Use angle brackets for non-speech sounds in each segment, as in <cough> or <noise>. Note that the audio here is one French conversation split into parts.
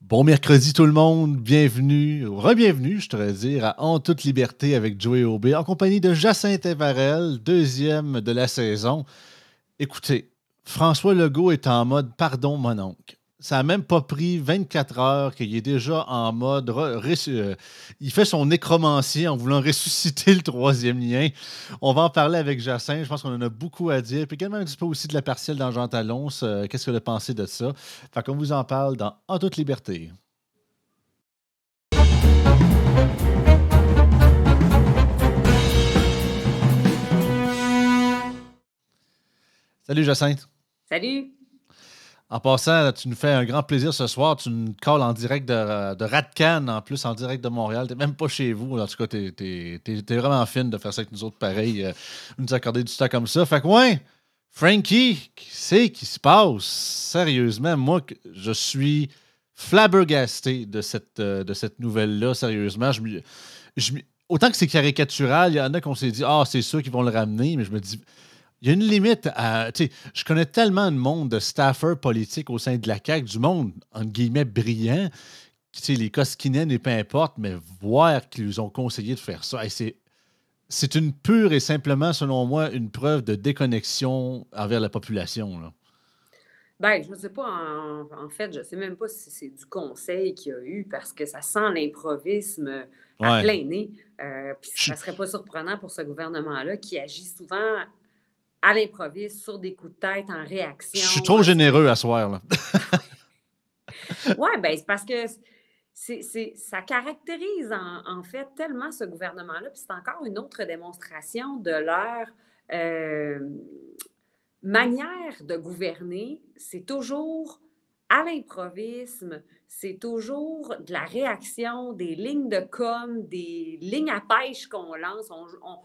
Bon mercredi tout le monde, bienvenue, re-bienvenue, je te dire, à En toute liberté avec Joey Aubé, en compagnie de Jacinthe Evarel, deuxième de la saison. Écoutez, François Legault est en mode pardon mon oncle ça n'a même pas pris 24 heures qu'il est déjà en mode. Euh, il fait son nécromancie en voulant <laughs> ressusciter le troisième lien. On va en parler avec Jacin. Je pense qu'on en a beaucoup à dire. Puis également un petit aussi de la partielle dans Jean Talon. Qu'est-ce que vous pensez de ça? Fait qu'on vous en parle dans En toute liberté. Salut Jacinthe. Salut. En passant, tu nous fais un grand plaisir ce soir. Tu nous calls en direct de, de en plus, en direct de Montréal. Tu même pas chez vous. En tout cas, tu es, vraiment fine de faire ça avec nous autres pareil, euh, nous accorder du temps comme ça. Fait que, ouais, Frankie, c'est qui se passe? Sérieusement, moi, je suis flabbergasté de cette, euh, nouvelle-là, sérieusement. Autant que c'est caricatural, il y en a qu'on s'est dit, ah, c'est sûr qu'ils vont le ramener, mais je me dis, il y a une limite à. Je connais tellement de monde de staffers politiques au sein de la CAQ, du monde, entre guillemets, brillant. Les Koskinen et peu importe, mais voir qu'ils ont conseillé de faire ça, c'est une pure et simplement, selon moi, une preuve de déconnexion envers la population. Là. Ben, je ne sais pas, en, fait, je ne sais même pas si c'est du conseil qu'il y a eu parce que ça sent l'improvisme à plein nez. Euh, puis ça ne serait pas surprenant pour ce gouvernement-là qui agit souvent à l'improviste, sur des coups de tête, en réaction. Je suis trop généreux à soir, là. <laughs> oui, bien, c'est parce que c'est, ça caractérise en, fait tellement ce gouvernement-là, puis c'est encore une autre démonstration de leur euh, manière de gouverner. C'est toujours à l'improvisme, c'est toujours de la réaction, des lignes de com, des lignes à pêche qu'on lance. On, on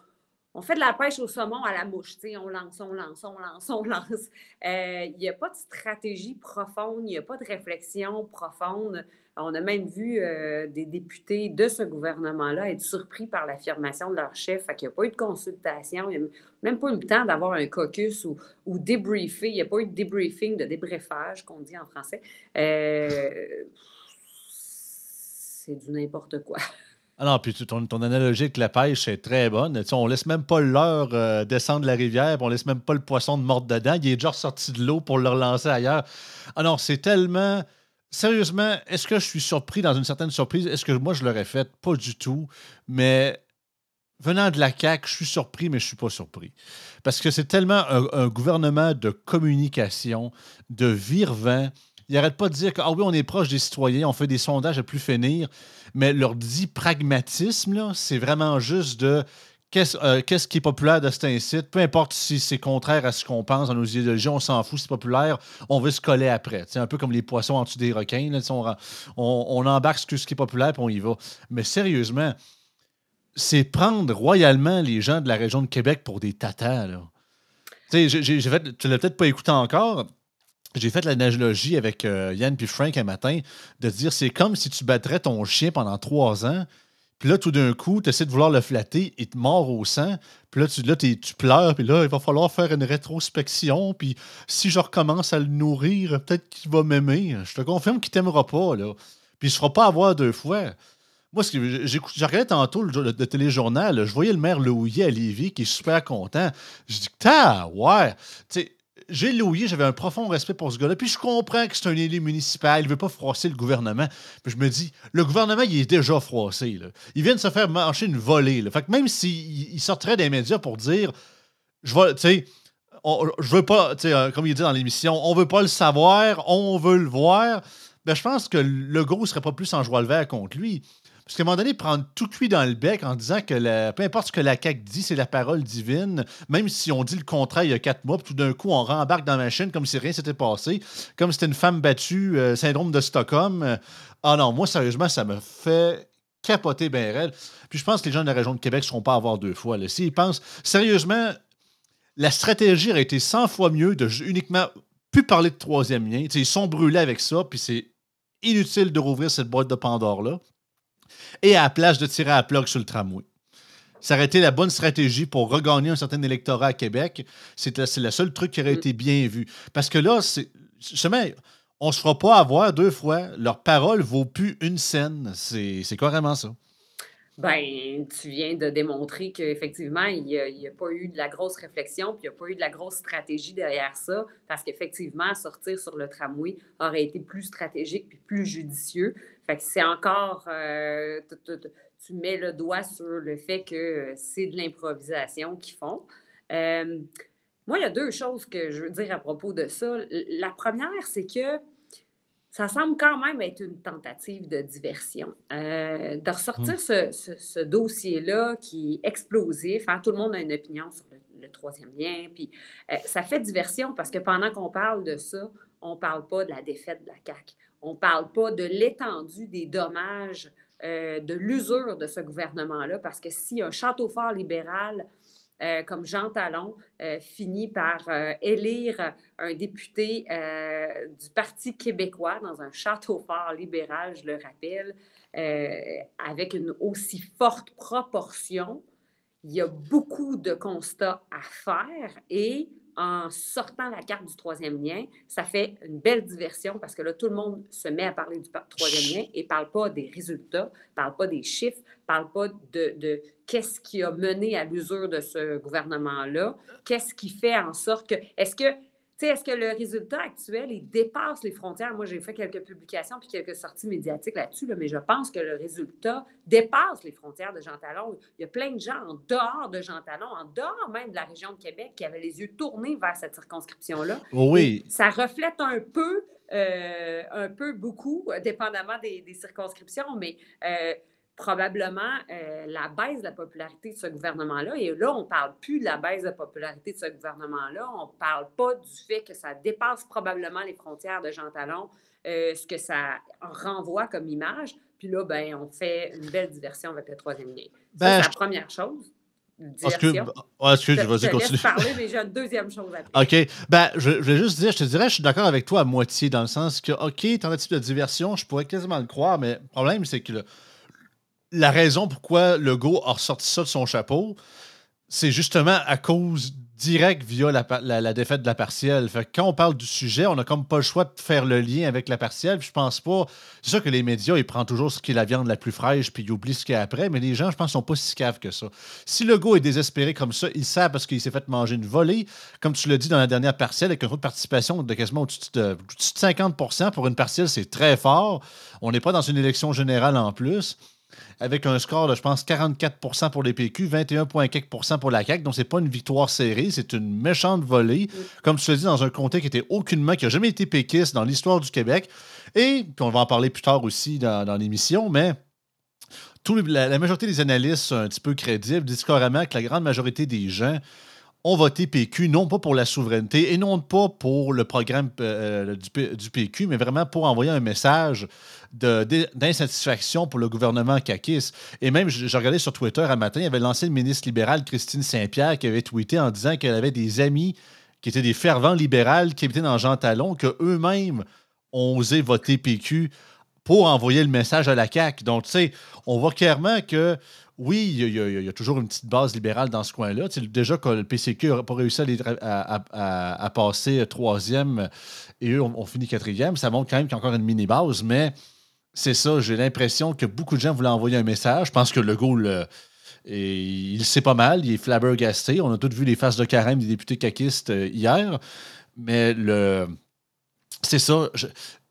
fait de la pêche au saumon à la mouche. On lance, on lance, on lance, on lance. Euh, il n'y a pas de stratégie profonde, il n'y a pas de réflexion profonde. On a même vu euh, des députés de ce gouvernement-là être surpris par l'affirmation de leur chef. Il n'y a pas eu de consultation, il n'y a même pas eu le temps d'avoir un caucus ou, ou. Il n'y a pas eu de débriefing, de débriefage, qu'on dit en français. Euh, c'est du n'importe quoi. <laughs> Ah non, puis ton, ton analogie avec la pêche est très bonne. Tu on laisse même pas l'heure euh, descendre la rivière, on laisse même pas le poisson de mordre dedans. Il est déjà sorti de l'eau pour le relancer ailleurs. Ah non, c'est tellement. Sérieusement, est-ce que je suis surpris dans une certaine surprise? Est-ce que moi je l'aurais fait? Pas du tout. Mais venant de la CAQ, je suis surpris, mais je suis pas surpris. Parce que c'est tellement un, gouvernement de communication, de vire-vent. Il n'arrête pas de dire que, ah oui, on est proche des citoyens, on fait des sondages à plus finir mais leur dit pragmatisme, c'est vraiment juste de euh, qu'est-ce qui est populaire de cet incite, peu importe si c'est contraire à ce qu'on pense dans nos idéologies, on s'en fout, c'est populaire, on veut se coller après. C'est un peu comme les poissons en dessous des requins, on, embarque ce qui est populaire puis on y va. Mais sérieusement, c'est prendre royalement les gens de la région de Québec pour des tatas. Tu sais, tu l'as peut-être pas écouté encore, j'ai fait l'analogie avec euh, Yann puis Frank un matin de dire c'est comme si tu battrais ton chien pendant trois ans, puis là, tout d'un coup, tu essaies de vouloir le flatter, il te mord au sang, puis là, tu, là, tu pleures, puis là, il va falloir faire une rétrospection, puis si je recommence à le nourrir, peut-être qu'il va m'aimer. Je te confirme qu'il t'aimera pas, là. Puis il se fera pas avoir deux fois. Moi, j'ai regardé tantôt le, téléjournal, je voyais le maire Louis à Lévis qui est super content. Je dis, ta, ouais. J'ai loué, j'avais un profond respect pour ce gars-là. Puis je comprends que c'est un élu municipal, il veut pas froisser le gouvernement. Puis je me dis, le gouvernement, il est déjà froissé. Il vient de se faire marcher une volée. Fait que même s'il sortirait des médias pour dire, je tu sais, je veux pas, tu sais, euh, comme il dit dans l'émission, on veut pas le savoir, on veut le voir. Ben, je pense que le gros serait pas plus en joie le vert contre lui. Parce qu'à un moment donné, prendre tout cuit dans le bec en disant que peu importe ce que la CAQ dit, c'est la parole divine, même si on dit le contraire il y a quatre mois, puis tout d'un coup, on rembarque dans la machine comme si rien s'était passé, comme si c'était une femme battue, euh, syndrome de Stockholm. Ah non, moi, sérieusement, ça me fait capoter bien réel. Puis je pense que les gens de la région de Québec ne seront pas à voir deux fois. S'ils pensent, sérieusement, la stratégie aurait été 100 fois mieux de uniquement plus parler de troisième lien. ils sont brûlés avec ça, puis c'est inutile de rouvrir cette boîte de Pandore-là et à la place de tirer à la plug sur le tramway. Ça aurait été la bonne stratégie pour regagner un certain électorat à Québec. C'est le seul truc qui aurait mm. été bien vu. Parce que là, c'est. on se fera pas avoir deux fois. Leur parole vaut plus une scène. C'est carrément ça. Ben, tu viens de démontrer qu'effectivement, il n'y a, pas eu de la grosse réflexion, puis il n'y a pas eu de la grosse stratégie derrière ça, parce qu'effectivement, sortir sur le tramway aurait été plus stratégique puis plus judicieux. Fait que c'est encore, euh, tu mets le doigt sur le fait que c'est de l'improvisation qu'ils font. Euh, moi, il y a deux choses que je veux dire à propos de ça. La première, c'est que ça semble quand même être une tentative de diversion. Euh, de ressortir mmh. ce, dossier-là qui est explosif, hein, tout le monde a une opinion sur le, troisième lien, puis euh, ça fait diversion parce que pendant qu'on parle de ça, on ne parle pas de la défaite de la CAQ, on ne parle pas de l'étendue des dommages, euh, de l'usure de ce gouvernement-là, parce que si un château fort libéral euh, comme Jean Talon, euh, finit par élire un député du Parti québécois dans un château fort libéral, je le rappelle, avec une aussi forte proportion. Il y a beaucoup de constats à faire et en sortant la carte du troisième lien, ça fait une belle diversion parce que là, tout le monde se met à parler du troisième lien et ne parle pas des résultats, ne parle pas des chiffres, ne parle pas de, qu'est-ce qui a mené à l'usure de ce gouvernement-là, qu'est-ce qui fait en sorte que est-ce que le résultat actuel, il dépasse les frontières? Moi, j'ai fait quelques publications puis quelques sorties médiatiques là-dessus, mais je pense que le résultat dépasse les frontières de Jean Talon. Il y a plein de gens en dehors de Jean Talon, en dehors même de la région de Québec, qui avaient les yeux tournés vers cette circonscription-là. Oui. ça reflète un peu, euh, un peu beaucoup, dépendamment des, circonscriptions, mais euh, probablement euh, la baisse de la popularité de ce gouvernement-là. Et là, on ne parle plus de la baisse de la popularité de ce gouvernement-là. On ne parle pas du fait que ça dépasse probablement les frontières de Jean Talon, euh, ce que ça renvoie comme image. Puis là, ben, on fait une belle diversion avec le troisième lien. Ben, c'est la première chose. Parce que, excuse, je, vais continuer. parler, mais j'ai une deuxième chose à dire. OK. Ben, je, je, vais juste dire, je te dirais, je suis d'accord avec toi à moitié, dans le sens que, OK, tentative de diversion, je pourrais quasiment le croire, mais le problème, c'est que le, la raison pourquoi Legault a ressorti ça de son chapeau, c'est justement à cause direct via la, défaite de la partielle. Quand on parle du sujet, on n'a comme pas le choix de faire le lien avec la partielle. je pense pas. C'est sûr que les médias, ils prennent toujours ce qui est la viande la plus fraîche, puis ils oublient ce qu'il y a après. Mais les gens, je pense, sont pas si caves que ça. Si Legault est désespéré comme ça, il sait parce qu'il s'est fait manger une volée. Comme tu l'as dit dans la dernière partielle, avec un taux de participation de quasiment au-dessus de, 50% Pour une partielle, c'est très fort. On n'est pas dans une élection générale en plus avec un score de, je pense, 44 pour les PQ, 21,4% pour la CAQ. Donc, ce n'est pas une victoire serrée, c'est une méchante volée. Comme tu l'as dit, dans un comté qui était aucunement, qui n'a jamais été péquiste dans l'histoire du Québec. Et, puis on va en parler plus tard aussi dans, l'émission, mais la, majorité des analystes un petit peu crédibles disent carrément que la grande majorité des gens ont voté PQ, non pas pour la souveraineté et non pas pour le programme euh, du, PQ, mais vraiment pour envoyer un message d'insatisfaction pour le gouvernement Kakis. Et même, je, regardais sur Twitter un matin, il y avait l'ancienne ministre libérale Christine Saint-Pierre qui avait tweeté en disant qu'elle avait des amis qui étaient des fervents libérales qui habitaient dans Jean Talon, qu'eux-mêmes ont osé voter PQ pour envoyer le message à la CAQ. Donc, tu sais, on voit clairement que oui, il y, a, toujours une petite base libérale dans ce coin-là. déjà que le PCQ n'a pas réussi à, passer troisième et eux ont, fini quatrième, ça montre quand même qu'il y a encore une mini-base, mais c'est ça, j'ai l'impression que beaucoup de gens voulaient envoyer un message. Je pense que le goal, et il sait pas mal, il est flabbergasté. On a tous vu les faces de carême des députés caquistes euh, hier, mais le... c'est ça.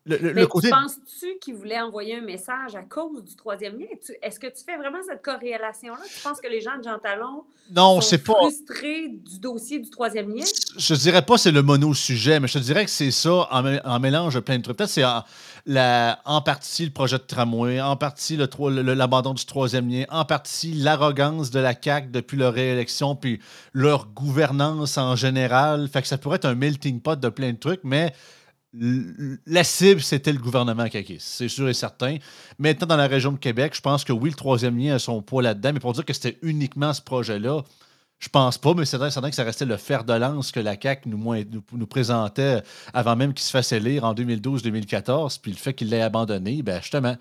Mais côté... penses-tu qu'il voulait envoyer un message à cause du troisième lien? Est-ce que tu fais vraiment cette corrélation-là? Tu penses que les gens de Jean Talon non, sont pas... frustrés du dossier du troisième lien? Je ne dirais pas que c'est le mono-sujet, mais je te dirais que c'est ça en, mélange de plein de trucs. Peut-être c'est en, en, partie le projet de tramway, en partie l'abandon du troisième lien, en partie l'arrogance de la CAQ depuis leur réélection, puis leur gouvernance en général. Fait que ça pourrait être un melting pot de plein de trucs, mais la cible, c'était le gouvernement Kakis, c'est sûr et certain. Maintenant, dans la région de Québec, je pense que oui, le troisième lien a son poids là-dedans, mais pour dire que c'était uniquement ce projet-là, je pense pas, mais c'est certain que ça restait le fer de lance que la CAQ nous, présentait avant même qu'il se fasse élire en 2012-2014. Puis le fait qu'il l'ait abandonné, ben justement,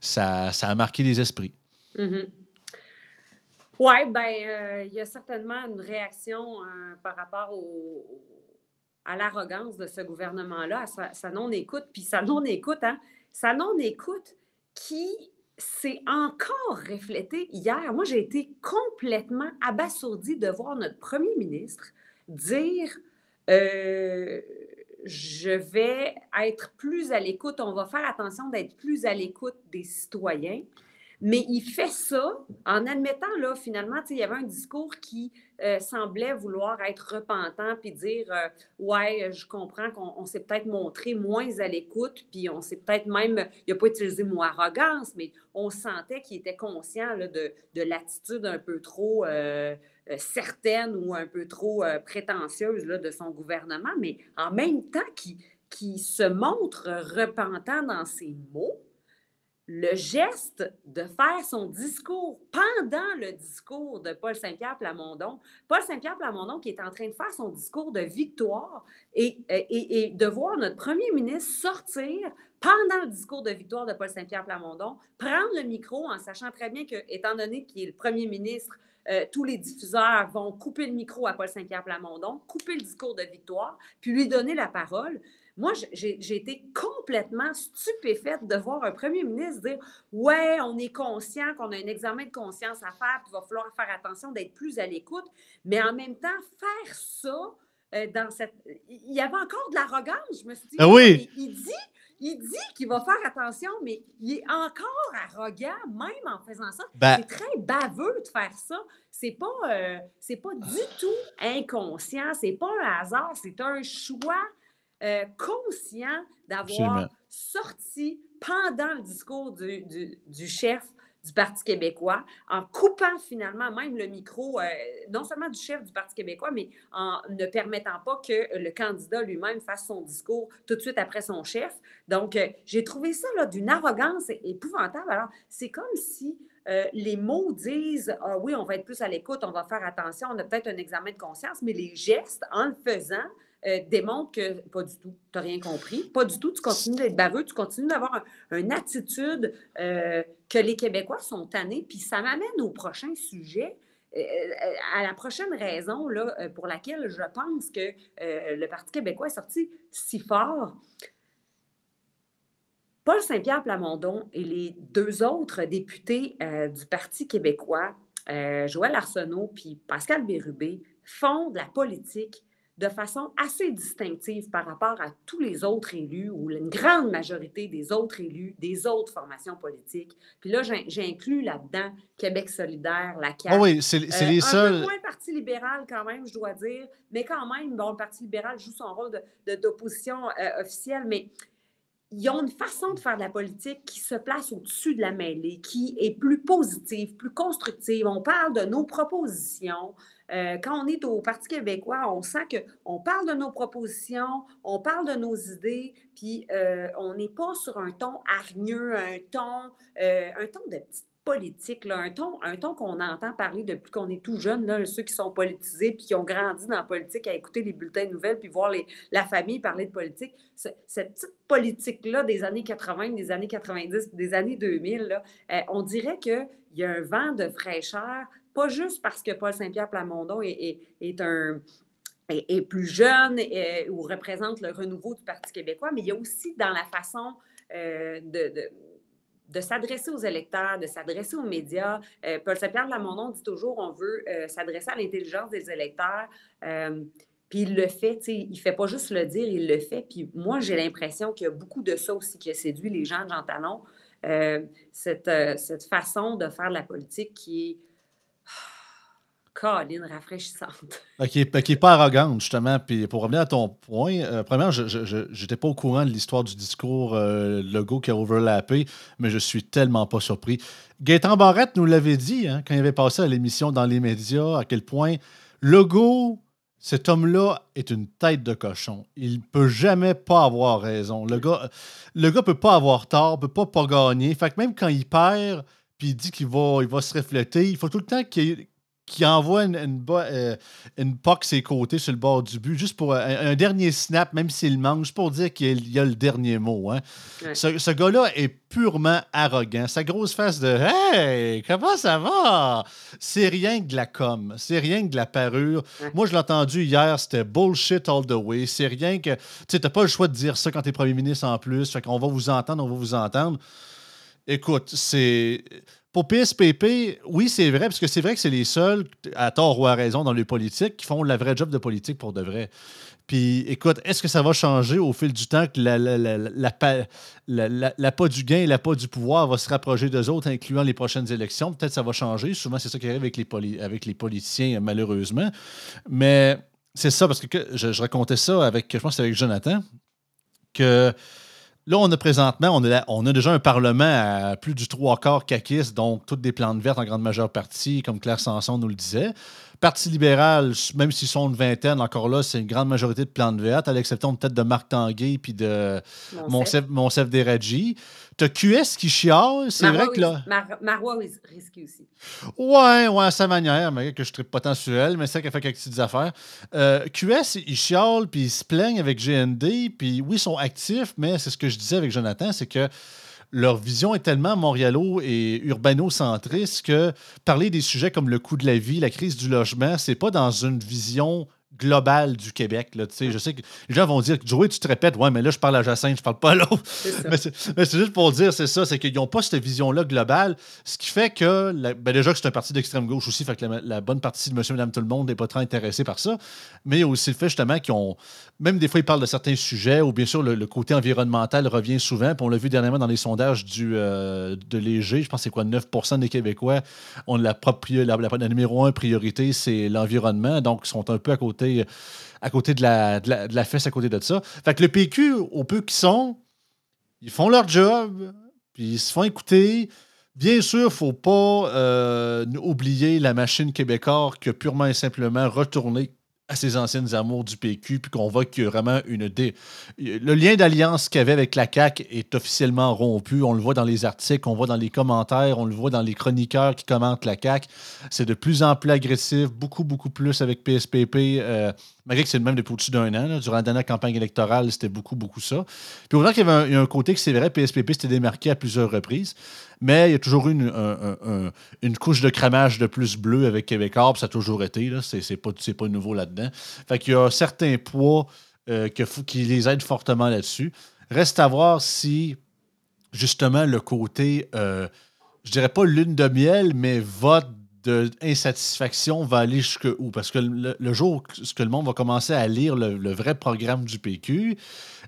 ça, ça a marqué les esprits. Mm-hmm. Oui, ben, euh, il y a certainement une réaction euh, par rapport au, à l'arrogance de ce gouvernement-là, à sa, non-écoute, puis sa non-écoute, hein, sa non-écoute qui s'est encore reflétée hier. Moi, j'ai été complètement abasourdie de voir notre premier ministre dire euh, je vais être plus à l'écoute, on va faire attention d'être plus à l'écoute des citoyens. Mais il fait ça en admettant, là, finalement, il y avait un discours qui euh, semblait vouloir être repentant puis dire euh, Ouais, je comprends qu'on s'est peut-être montré moins à l'écoute, puis on s'est peut-être même, il n'a pas utilisé le mot arrogance, mais on sentait qu'il était conscient de, l'attitude un peu trop euh, certaine ou un peu trop prétentieuse là, de son gouvernement, mais en même temps qui se montre repentant dans ses mots le geste de faire son discours pendant le discours de Paul Saint-Pierre Plamondon. Paul Saint-Pierre Plamondon qui est en train de faire son discours de victoire et, et, de voir notre premier ministre sortir pendant le discours de victoire de Paul Saint-Pierre Plamondon, prendre le micro en sachant très bien que, étant donné qu'il est le premier ministre, euh, tous les diffuseurs vont couper le micro à Paul Saint-Pierre Plamondon, couper le discours de victoire, puis lui donner la parole. Moi, j'ai été complètement stupéfaite de voir un premier ministre dire Ouais, on est conscient qu'on a un examen de conscience à faire, puis il va falloir faire attention d'être plus à l'écoute. Mais en même temps, faire ça euh, dans cette. Il y avait encore de l'arrogance. Je me suis dit ah oui. il, dit. Il dit qu'il va faire attention, mais il est encore arrogant, même en faisant ça. Ben c'est très baveux de faire ça. C'est pas, euh, c'est pas du tout inconscient, c'est pas un hasard, c'est un choix euh, conscient d'avoir sorti pendant le discours du, du, chef du Parti québécois, en coupant finalement même le micro, euh, non seulement du chef du Parti québécois, mais en ne permettant pas que le candidat lui-même fasse son discours tout de suite après son chef. Donc, euh, j'ai trouvé ça d'une arrogance épouvantable. Alors, c'est comme si les mots disent ah oui, on va être plus à l'écoute, on va faire attention, on a peut-être un examen de conscience, mais les gestes, en le faisant, euh, démontre que pas du tout, tu n'as rien compris. Pas du tout, tu continues d'être baveux, tu continues d'avoir une attitude euh, que les Québécois sont tannés. Puis ça m'amène au prochain sujet. Euh, à la prochaine raison là, pour laquelle je pense que le Parti québécois est sorti si fort. Paul Saint-Pierre Plamondon et les deux autres députés du Parti québécois, Joël Arsenault puis Pascal Bérubé, font de la politique de façon assez distinctive par rapport à tous les autres élus ou une grande majorité des autres élus des autres formations politiques. Puis là, j'inclus là-dedans Québec solidaire, la CAQ. Ah oui, c'est euh, les seuls. Un peu moins le Parti libéral quand même, je dois dire, mais quand même, bon, le Parti libéral joue son rôle d'opposition de, euh, officielle, mais ils ont une façon de faire de la politique qui se place au-dessus de la mêlée, qui est plus positive, plus constructive. On parle de nos propositions. Euh, quand on est au Parti québécois, on sent qu'on parle de nos propositions, on parle de nos idées, puis euh, on n'est pas sur un ton hargneux, un ton, euh, un ton de petite politique, un ton, un ton qu'on entend parler depuis qu'on est tout jeune, ceux qui sont politisés puis qui ont grandi dans la politique à écouter les bulletins de nouvelles puis voir la famille parler de politique. cette petite politique-là des années 80, des années 90, des années 2000, là, on dirait qu'il y a un vent de fraîcheur pas juste parce que Paul Saint-Pierre Plamondon est, un est, plus jeune ou représente le renouveau du Parti québécois, mais il y a aussi dans la façon euh, de, de, s'adresser aux électeurs, de s'adresser aux médias. Euh, Paul Saint-Pierre Plamondon dit toujours on veut euh, s'adresser à l'intelligence des électeurs. puis il le fait, il ne fait pas juste le dire, il le fait. Puis moi, j'ai l'impression qu'il y a beaucoup de ça aussi qui a séduit les gens de Jean Talon. cette, cette façon de faire de la politique qui est Colline rafraîchissante. <laughs> Qui n'est pas arrogante, justement. Puis pour revenir à ton point, euh, premièrement, je n'étais pas au courant de l'histoire du discours euh, logo qui a overlappé, mais je suis tellement pas surpris. Gaëtan Barrette nous l'avait dit hein, quand il avait passé à l'émission dans les médias, à quel point Legault, cet homme-là, est une tête de cochon. Il peut jamais pas avoir raison. Le gars le gars peut pas avoir tort, peut pas pas gagner. Fait que même quand il perd, puis il dit qu'il va, va se refléter, il faut tout le temps qu'il qui envoie une, une, euh, puck ses côtés sur le bord du but, juste pour un, dernier snap, même s'il manque, juste pour dire qu'il y a le dernier mot. Hein. Ce, gars-là est purement arrogant. Sa grosse face de Hey, comment ça va? C'est rien que de la com, c'est rien que de la parure. Moi, je l'ai entendu hier, c'était bullshit all the way. C'est rien que. Tu sais, t'as pas le choix de dire ça quand t'es premier ministre en plus. Fait qu'on va vous entendre, on va vous entendre. Écoute, c'est. Pour PSPP, oui, c'est vrai, parce que c'est vrai que c'est les seuls, à tort ou à raison, dans les politiques, qui font la vraie job de politique pour de vrai. Puis, écoute, est-ce que ça va changer au fil du temps que la, la, la, pas du gain et la pas du pouvoir va se rapprocher d'eux autres, incluant les prochaines élections? Peut-être ça va changer. Souvent, c'est ça qui arrive avec les, avec les politiciens, malheureusement. Mais c'est ça, parce que je, je, racontais ça avec, je pense, avec Jonathan, que Là, on a présentement, on a, déjà un Parlement à plus du trois quarts caquiste, donc toutes des plantes vertes en grande majeure partie, comme Claire Sanson nous le disait. Parti libéral, même s'ils sont une vingtaine, encore là, c'est une grande majorité de plantes vertes, à l'exception peut-être de Marc Tanguay puis de Monsef Deradji. T'as QS qui chiale, c'est vrai que là. Marois risqué aussi. Ouais, ouais, à sa manière, mais que je ne pas tant sur elle, mais c'est a fait quelques petites affaires. Euh, QS, ils chialent puis ils se plaignent avec GND, puis oui, ils sont actifs, mais c'est ce que je disais avec Jonathan, c'est que leur vision est tellement montréalo et urbano-centriste que parler des sujets comme le coût de la vie, la crise du logement, c'est pas dans une vision globale du Québec. Là, je sais que les gens vont dire Joey, tu te répètes, ouais, mais là, je parle à Jacinthe, je parle pas à l'autre. <laughs> mais c'est juste pour dire, c'est ça, c'est qu'ils n'ont pas cette vision-là globale, ce qui fait que, ben déjà que c'est un parti d'extrême gauche aussi, fait que la, bonne partie de monsieur, madame, tout le monde n'est pas très intéressé par ça, mais il y a aussi le fait justement qu'ils ont, même des fois, ils parlent de certains sujets, ou bien sûr, le, côté environnemental revient souvent, puis on l'a vu dernièrement dans les sondages du, euh, de Léger, je pense que c'est quoi, 9% des Québécois ont la, la, la numéro un priorité, c'est l'environnement, donc ils sont un peu à côté à côté de la, de fesse, à côté de ça. Fait que le PQ, au peu qu'ils sont, ils font leur job, puis ils se font écouter. Bien sûr, il ne faut pas euh, oublier la machine québécoise qui a purement et simplement retourné à ses anciennes amours du PQ, puis qu'on voit qu'il y a vraiment une dé... Le lien d'alliance qu'il y avait avec la CAQ est officiellement rompu. On le voit dans les articles, on le voit dans les commentaires, on le voit dans les chroniqueurs qui commentent la CAQ. C'est de plus en plus agressif, beaucoup, beaucoup plus avec PSPP. Malgré que c'est le même depuis au-dessus d'un an. Durant la dernière campagne électorale, c'était beaucoup, beaucoup ça. Puis autant qu'il y avait un, côté que c'est vrai, PSPP s'était démarqué à plusieurs reprises, mais il y a toujours eu une, couche de cramage de plus bleu avec Québécois, ça a toujours été. C'est pas, pas nouveau là-dedans. Fait qu'il y a certains poids euh, qui les aident fortement là-dessus. Reste à voir si, justement, le côté, euh, je dirais pas lune de miel, mais vote d'insatisfaction va aller jusqu'où? Parce que le, jour où que le monde va commencer à lire le, vrai programme du PQ,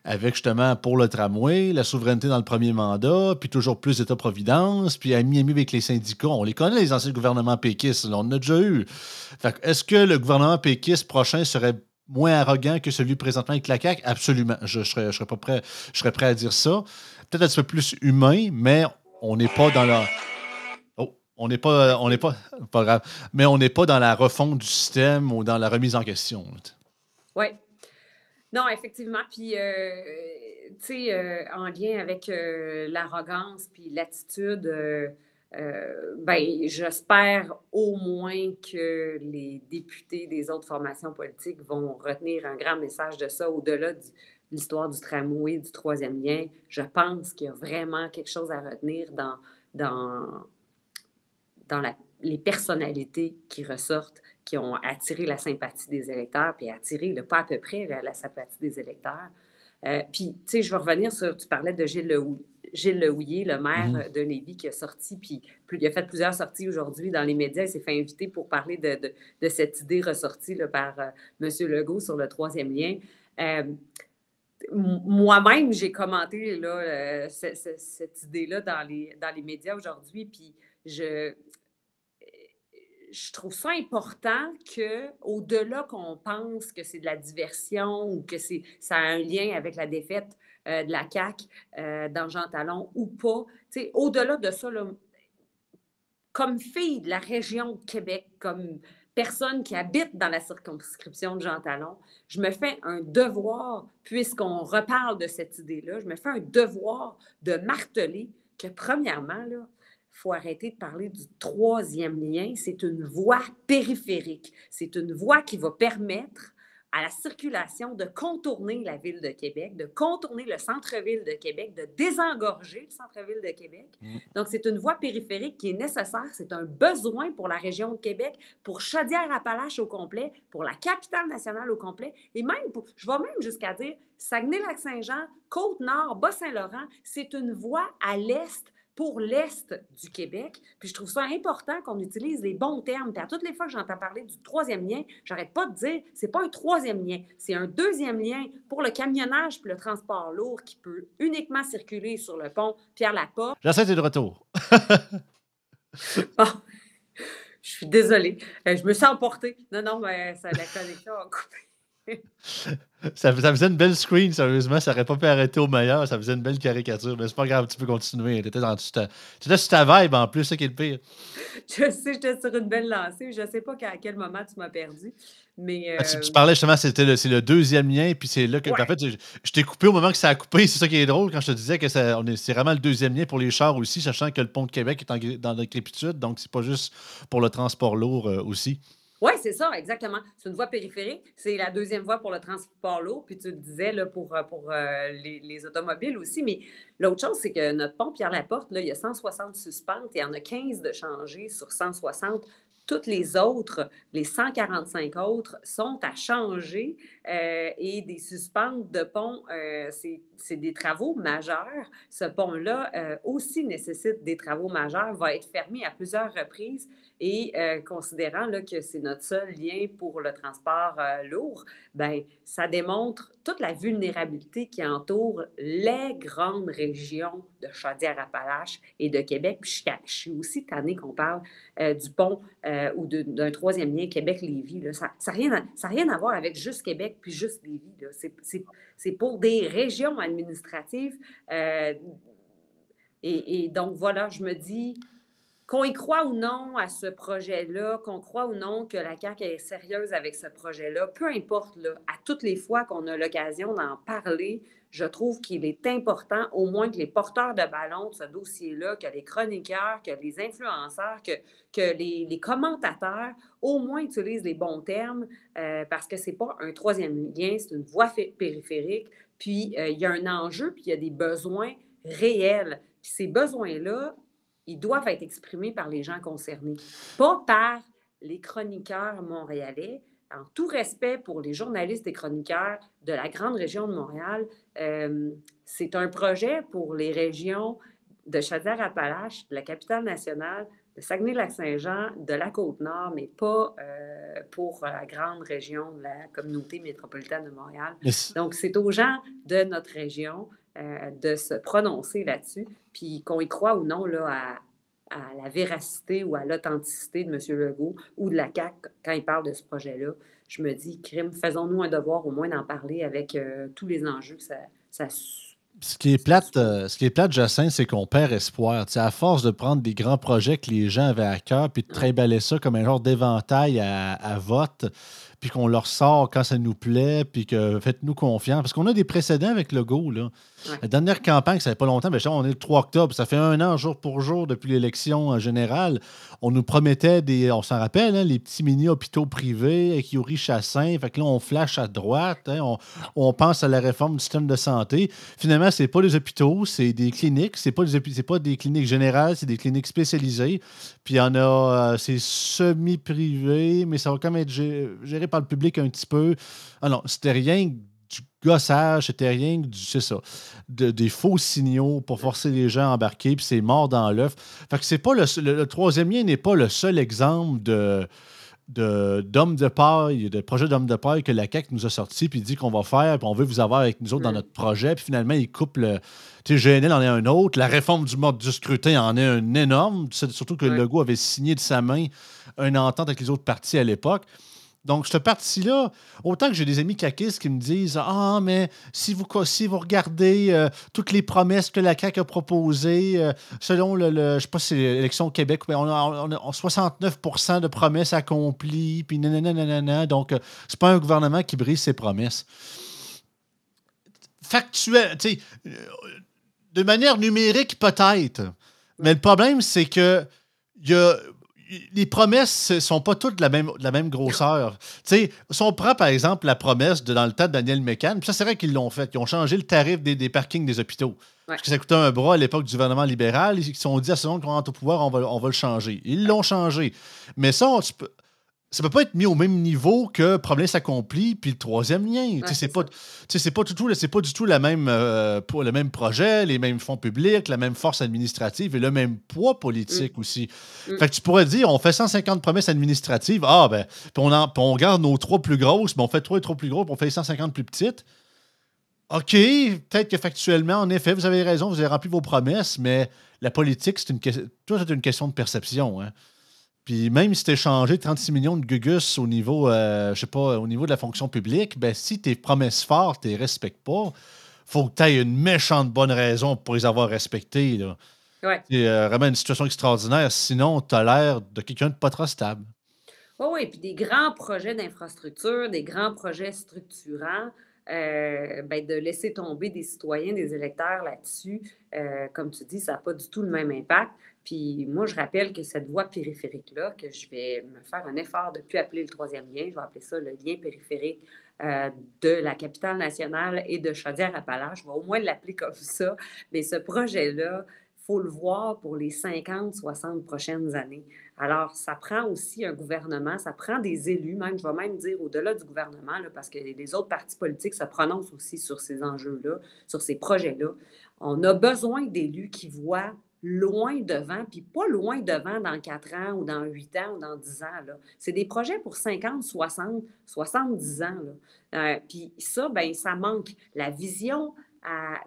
avec justement pour le tramway, la souveraineté dans le premier mandat, puis toujours plus d'État-providence, puis à mi avec les syndicats. On les connaît, les anciens gouvernements péquistes, on en a déjà eu. Est-ce que le gouvernement péquiste prochain serait moins arrogant que celui présentement avec la CAQ? Absolument. Je, serais, pas prêt, je serais prêt à dire ça. Peut-être un petit peu plus humain, mais on n'est pas dans la on n'est pas, on n'est pas, pas grave, mais on n'est pas dans la refonte du système ou dans la remise en question. Oui. Non, effectivement. Puis, euh, tu sais, euh, en lien avec euh, l'arrogance puis l'attitude, ben, j'espère au moins que les députés des autres formations politiques vont retenir un grand message de ça au-delà de l'histoire du tramway, du troisième lien. Je pense qu'il y a vraiment quelque chose à retenir dans, dans dans les personnalités qui ressortent, qui ont attiré la sympathie des électeurs, puis attiré, le pas à peu près, la, sympathie des électeurs. Euh, puis, tu sais, je vais revenir sur, tu parlais de Gilles Lehouillier, Gilles le maire mm-hmm. de Lévis, qui a sorti, puis il a fait plusieurs sorties aujourd'hui dans les médias. Il s'est fait inviter pour parler de, de, cette idée ressortie là, par euh, M. Legault sur le troisième lien. Euh, moi-même, j'ai commenté là, cette idée-là dans les, dans les médias aujourd'hui, puis je, je trouve ça important que, au-delà qu'on pense que c'est de la diversion ou que c'est, ça a un lien avec la défaite euh, de la CAQ euh, dans Jean Talon ou pas, au-delà de ça, comme fille de la région de Québec, comme personne qui habite dans la circonscription de Jean Talon, je me fais un devoir, puisqu'on reparle de cette idée-là, je me fais un devoir de marteler que, premièrement, là, faut arrêter de parler du troisième lien. C'est une voie périphérique. C'est une voie qui va permettre à la circulation de contourner la ville de Québec, de contourner le centre-ville de Québec, de désengorger le centre-ville de Québec. Mm. Donc, c'est une voie périphérique qui est nécessaire. C'est un besoin pour la région de Québec, pour Chaudière-Appalaches au complet, pour la capitale nationale au complet, et même, pour, je vais même jusqu'à dire Saguenay-Lac-Saint-Jean, Côte-Nord, Bas-Saint-Laurent, c'est une voie à l'est pour l'Est du Québec. Puis je trouve ça important qu'on utilise les bons termes. Puis à toutes les fois que j'entends parler du troisième lien, j'arrête pas de dire c'est pas un troisième lien, c'est un deuxième lien pour le camionnage puis le transport lourd qui peut uniquement circuler sur le pont Pierre-Laporte. J'essaie de retour. <laughs> je suis désolée. Euh, je me sens emportée. Non, non, mais ça, la connexion a coupé <laughs> ça, faisait une belle screen, sérieusement. Ça n'aurait pas pu arrêter au meilleur. Ça faisait une belle caricature. Mais c'est pas grave, tu peux continuer. Tu étais, tu sur ta vibe en plus, c'est qui est le pire. <laughs> Je sais, j'étais sur une belle lancée. Je ne sais pas à quel moment tu m'as perdu. Mais, ah, tu, euh, parlais justement, c'était le, c'est le deuxième lien, puis c'est là que. En fait, je, t'ai coupé au moment que ça a coupé. C'est ça qui est drôle quand je te disais que ça, c'est vraiment le deuxième lien pour les chars aussi, sachant que le pont de Québec est en, dans la crépitude. Donc, c'est pas juste pour le transport lourd euh, aussi. Oui, c'est ça, exactement. C'est une voie périphérique. C'est la deuxième voie pour le transport lourd. Puis tu le disais là, pour, euh, pour euh, les, automobiles aussi. Mais l'autre chose, c'est que notre pont Pierre-Laporte, il y a 160 suspentes et il y en a 15 de changés sur 160. Toutes les autres, les 145 autres, sont à changer euh, et des suspentes de pont, euh, c'est des travaux majeurs. Ce pont-là aussi nécessite des travaux majeurs, va être fermé à plusieurs reprises et considérant là, que c'est notre seul lien pour le transport lourd, ben, ça démontre toute la vulnérabilité qui entoure les grandes régions de Chaudière-Appalaches et de Québec. je, suis aussi tannée qu'on parle du pont ou d'un troisième lien Québec-Lévis. Ça n'a rien, à voir avec juste Québec puis juste Lévis. C'est pour des régions administratives. Euh, et, donc, voilà, je me dis qu'on y croit ou non à ce projet-là, qu'on croit ou non que la CAQ est sérieuse avec ce projet-là, peu importe, là, à toutes les fois qu'on a l'occasion d'en parler, je trouve qu'il est important, au moins que les porteurs de ballon de ce dossier-là, que les chroniqueurs, que les influenceurs, que, les, commentateurs, au moins utilisent les bons termes, euh, parce que ce n'est pas un troisième lien, c'est une voie périphérique. Puis euh, il y a un enjeu, puis il y a des besoins réels. Puis ces besoins-là, ils doivent être exprimés par les gens concernés, pas par les chroniqueurs montréalais, en tout respect pour les journalistes et chroniqueurs de la grande région de Montréal, euh, c'est un projet pour les régions de Chaudière-Appalaches, de la capitale nationale, de Saguenay-Lac-Saint-Jean, de la Côte-Nord, mais pas euh, pour la grande région de la communauté métropolitaine de Montréal. Donc, c'est aux gens de notre région euh, de se prononcer là-dessus, puis qu'on y croit ou non là, à, à la véracité ou à l'authenticité de M. Legault ou de la CAC quand il parle de ce projet-là, je me dis, crime, faisons-nous un devoir au moins d'en parler avec euh, tous les enjeux que ça, ça ce qui est plate, euh, ce qui est plate, Jacinthe, c'est qu'on perd espoir. à force de prendre des grands projets que les gens avaient à cœur, puis de trimballer ça comme un genre d'éventail à, à, vote, puis qu'on leur sort quand ça nous plaît, puis que faites-nous confiance. Parce qu'on a des précédents avec le Go. Là. La dernière campagne, ça fait pas longtemps, mais on est le 3 octobre, ça fait un an jour pour jour depuis l'élection générale. On nous promettait des, on s'en rappelle, hein, les petits mini-hôpitaux privés avec Yuri Chassin. Fait que là, on flash à droite, hein, on, on, pense à la réforme du système de santé. Finalement, c'est pas des hôpitaux, c'est des cliniques. C'est pas des, pas des cliniques générales, c'est des cliniques spécialisées. Puis il y en a, euh, c'est semi-privé, mais ça va quand même être géré par le public un petit peu. Ah non, c'était rien du gossage, c'était rien du, c'est ça, des faux signaux pour forcer les gens à embarquer, puis c'est mort dans l'œuf. Fait que c'est pas le, le, troisième lien n'est pas le seul exemple de d'hommes de, paille, de projet d'hommes de paille que la CAQ nous a sorti, puis dit qu'on va faire, puis on veut vous avoir avec nous autres dans mm. notre projet, puis finalement, il coupe le. Tu sais, GNL en est un autre, la réforme du mode du scrutin en est un énorme, surtout que le Legault avait signé de sa main une entente avec les autres partis à l'époque. Donc, cette partie-là, autant que j'ai des amis caquistes qui me disent Ah, mais si vous, si vous regardez euh, toutes les promesses que la CAQ a proposées, euh, selon le, je sais pas si c'est l'élection au Québec, on a, 69 de promesses accomplies, puis nanana, Donc, euh, c'est pas un gouvernement qui brise ses promesses. Factuel, tu sais, de manière numérique, peut-être. Mais le problème, c'est que y a, les promesses ne sont pas toutes de la même, la même grosseur. si on prend par exemple la promesse de dans le temps de Daniel Mécan, ça c'est vrai qu'ils l'ont fait. Ils ont changé le tarif des, parkings des hôpitaux. Parce que ça coûtait un bras à l'époque du gouvernement libéral. Ils se sont dit à ce moment qu'on rentre au pouvoir, on va, on va le changer. Ils l'ont changé. Mais ça, on, ça peut pas être mis au même niveau que promesse accomplie puis le troisième lien. c'est pas, c'est pas du tout, c'est pas du tout la même, euh, le même projet, les mêmes fonds publics, la même force administrative et le même poids politique mm. aussi. Mm. Fait que tu pourrais dire, on fait 150 promesses administratives, ah ben, puis on, on garde nos trois plus grosses, mais on fait trois trop plus gros, puis on fait 150 plus petites. OK, peut-être que factuellement, en effet, vous avez raison, vous avez rempli vos promesses, mais la politique, c'est une, une question de perception. Hein. Puis même si tu changé 36 millions de gugus au niveau, euh, je sais pas, au niveau de la fonction publique, ben si tes promesses fortes, tu les respectes pas, faut que tu aies une méchante bonne raison pour les avoir respectées. Là. C'est euh, vraiment une situation extraordinaire. Sinon, tu as l'air de quelqu'un de pas trop stable. Oui, oui, puis des grands projets d'infrastructure, des grands projets structurants. Euh, ben, de laisser tomber des citoyens, des électeurs là-dessus, comme tu dis, ça n'a pas du tout le même impact. Puis moi, je rappelle que cette voie périphérique-là, que je vais me faire un effort de ne plus appeler le troisième lien, je vais appeler ça le lien périphérique euh, de la capitale nationale et de Chaudière-Appalaches, je vais au moins l'appeler comme <laughs> ça. Mais ce projet-là, il faut le voir pour les 50, 60 prochaines années. Alors, ça prend aussi un gouvernement, ça prend des élus, même, je vais même dire au-delà du gouvernement, parce que les autres partis politiques se prononcent aussi sur ces enjeux-là, sur ces projets-là. On a besoin d'élus qui voient loin devant, puis pas loin devant dans 4 ans ou dans 8 ans ou dans 10 ans. C'est des projets pour 50, 60, 70 ans. Euh, puis ça, ben ça manque. La vision à,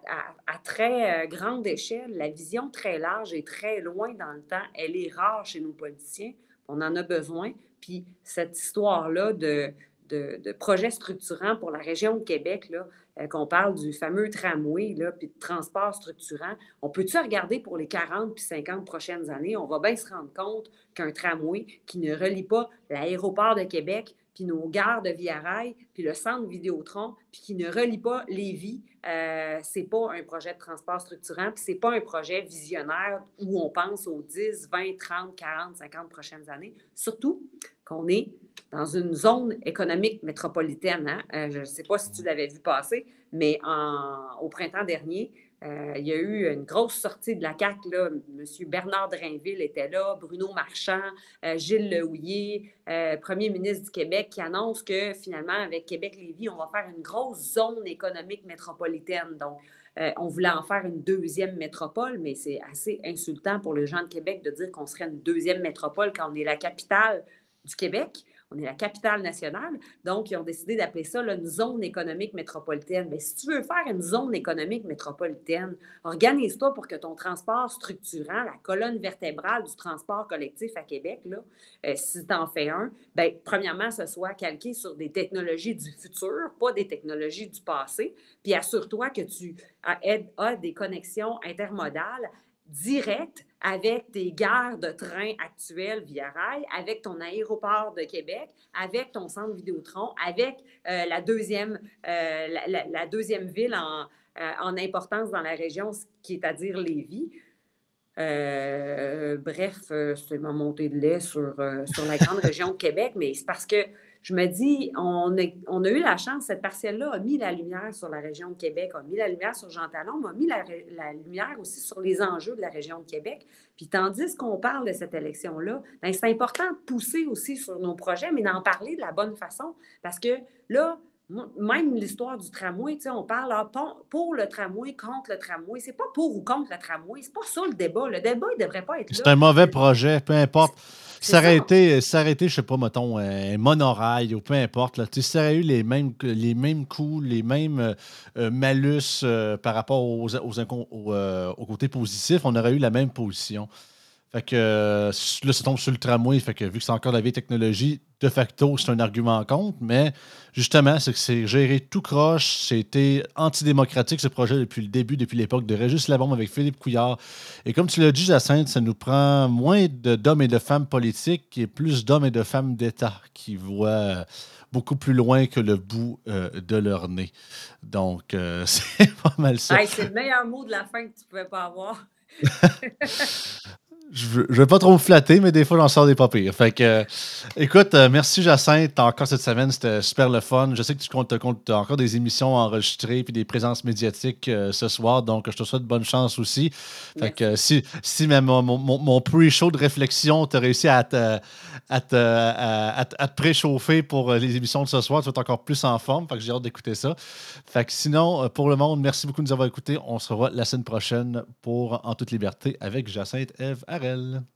très euh, grande échelle, la vision très large et très loin dans le temps, elle est rare chez nos politiciens. On en a besoin. Puis cette histoire-là de, de, de projets structurants pour la région de Québec, là, euh, qu'on parle du fameux tramway, là, puis de transport structurant, on peut-tu regarder pour les 40 puis 50 prochaines années? On va bien se rendre compte qu'un tramway qui ne relie pas l'aéroport de Québec, puis nos gares de Via Rail, puis le centre Vidéotron, puis qui ne relie pas Lévis, euh, c'est pas un projet de transport structurant, puis c'est pas un projet visionnaire où on pense aux 10, 20, 30, 40, 50 prochaines années. Surtout qu'on est dans une zone économique métropolitaine. Hein. Euh, je ne sais pas si tu l'avais vu passer, mais au printemps dernier, euh, il y a eu une grosse sortie de la CAQ. Là. M. Bernard Drainville était là, Bruno Marchand, euh, Gilles Lehouillier, premier ministre du Québec, qui annonce que finalement, avec Québec-Lévis, on va faire une grosse zone économique métropolitaine. Donc, on voulait en faire une deuxième métropole, mais c'est assez insultant pour les gens de Québec de dire qu'on serait une deuxième métropole quand on est la capitale du Québec. On est la capitale nationale. Donc, ils ont décidé d'appeler ça une zone économique métropolitaine. Mais si tu veux faire une zone économique métropolitaine, organise-toi pour que ton transport structurant, la colonne vertébrale du transport collectif à Québec, là, euh, si tu en fais un, bien, premièrement, ce soit calqué sur des technologies du futur, pas des technologies du passé. Puis assure-toi que tu as des connexions intermodales directes avec tes gares de train actuelles via rail, avec ton aéroport de Québec, avec ton centre Vidéotron, avec euh, la, deuxième, euh, la, deuxième ville en, euh, en, importance dans la région, qui est à dire Lévis. bref, c'est ma montée de lait sur, sur la grande région de Québec, mais c'est parce que je me dis, on, on a eu la chance, cette partielle-là a mis la lumière sur la région de Québec, a mis la lumière sur Jean Talon, a mis la, lumière aussi sur les enjeux de la région de Québec. Puis tandis qu'on parle de cette élection-là, ben, c'est important de pousser aussi sur nos projets, mais d'en parler de la bonne façon. Parce que là, même l'histoire du tramway, on parle ah, pour le tramway, contre le tramway. C'est pas pour ou contre le tramway. C'est pas ça le débat. Le débat, il devrait pas être là. C'est un mauvais projet, peu importe. S'arrêter, s'arrêter, je sais pas, mettons, un monorail ou peu importe. Là, ça aurait eu les mêmes, les mêmes coûts, les mêmes euh, euh, malus euh, par rapport aux, aux, aux, côtés positifs, on aurait eu la même position. Fait que là, ça tombe sur le tramway. Fait que vu que c'est encore la vieille technologie, de facto, c'est un argument contre. Mais justement, c'est que c'est géré tout croche. C'était antidémocratique, ce projet, depuis le début, depuis l'époque de Régis Labombe avec Philippe Couillard. Et comme tu l'as dit, Jacinthe, ça nous prend moins d'hommes et de femmes politiques et plus d'hommes et de femmes d'État qui voient beaucoup plus loin que le bout euh, de leur nez. Donc, euh, <laughs> c'est pas mal ça. c'est le meilleur mot de la fin que tu pouvais pas avoir. <laughs> je ne vais pas trop me flatter, mais des fois, j'en sors des pas pires. Fait que, écoute, euh, merci Jacinthe. Encore cette semaine, c'était super le fun. Je sais que tu comptes, comptes encore des émissions enregistrées puis des présences médiatiques euh, ce soir. Donc, je te souhaite bonne chance aussi. Fait que si, si même mon, mon, pre-show de réflexion, tu as réussi à te, à te, à, te préchauffer pour les émissions de ce soir, tu vas être encore plus en forme. Fait que j'ai hâte d'écouter ça. Fait que sinon, pour le monde, merci beaucoup de nous avoir écoutés. On se revoit la semaine prochaine pour En toute liberté avec Jacinthe Eve RL.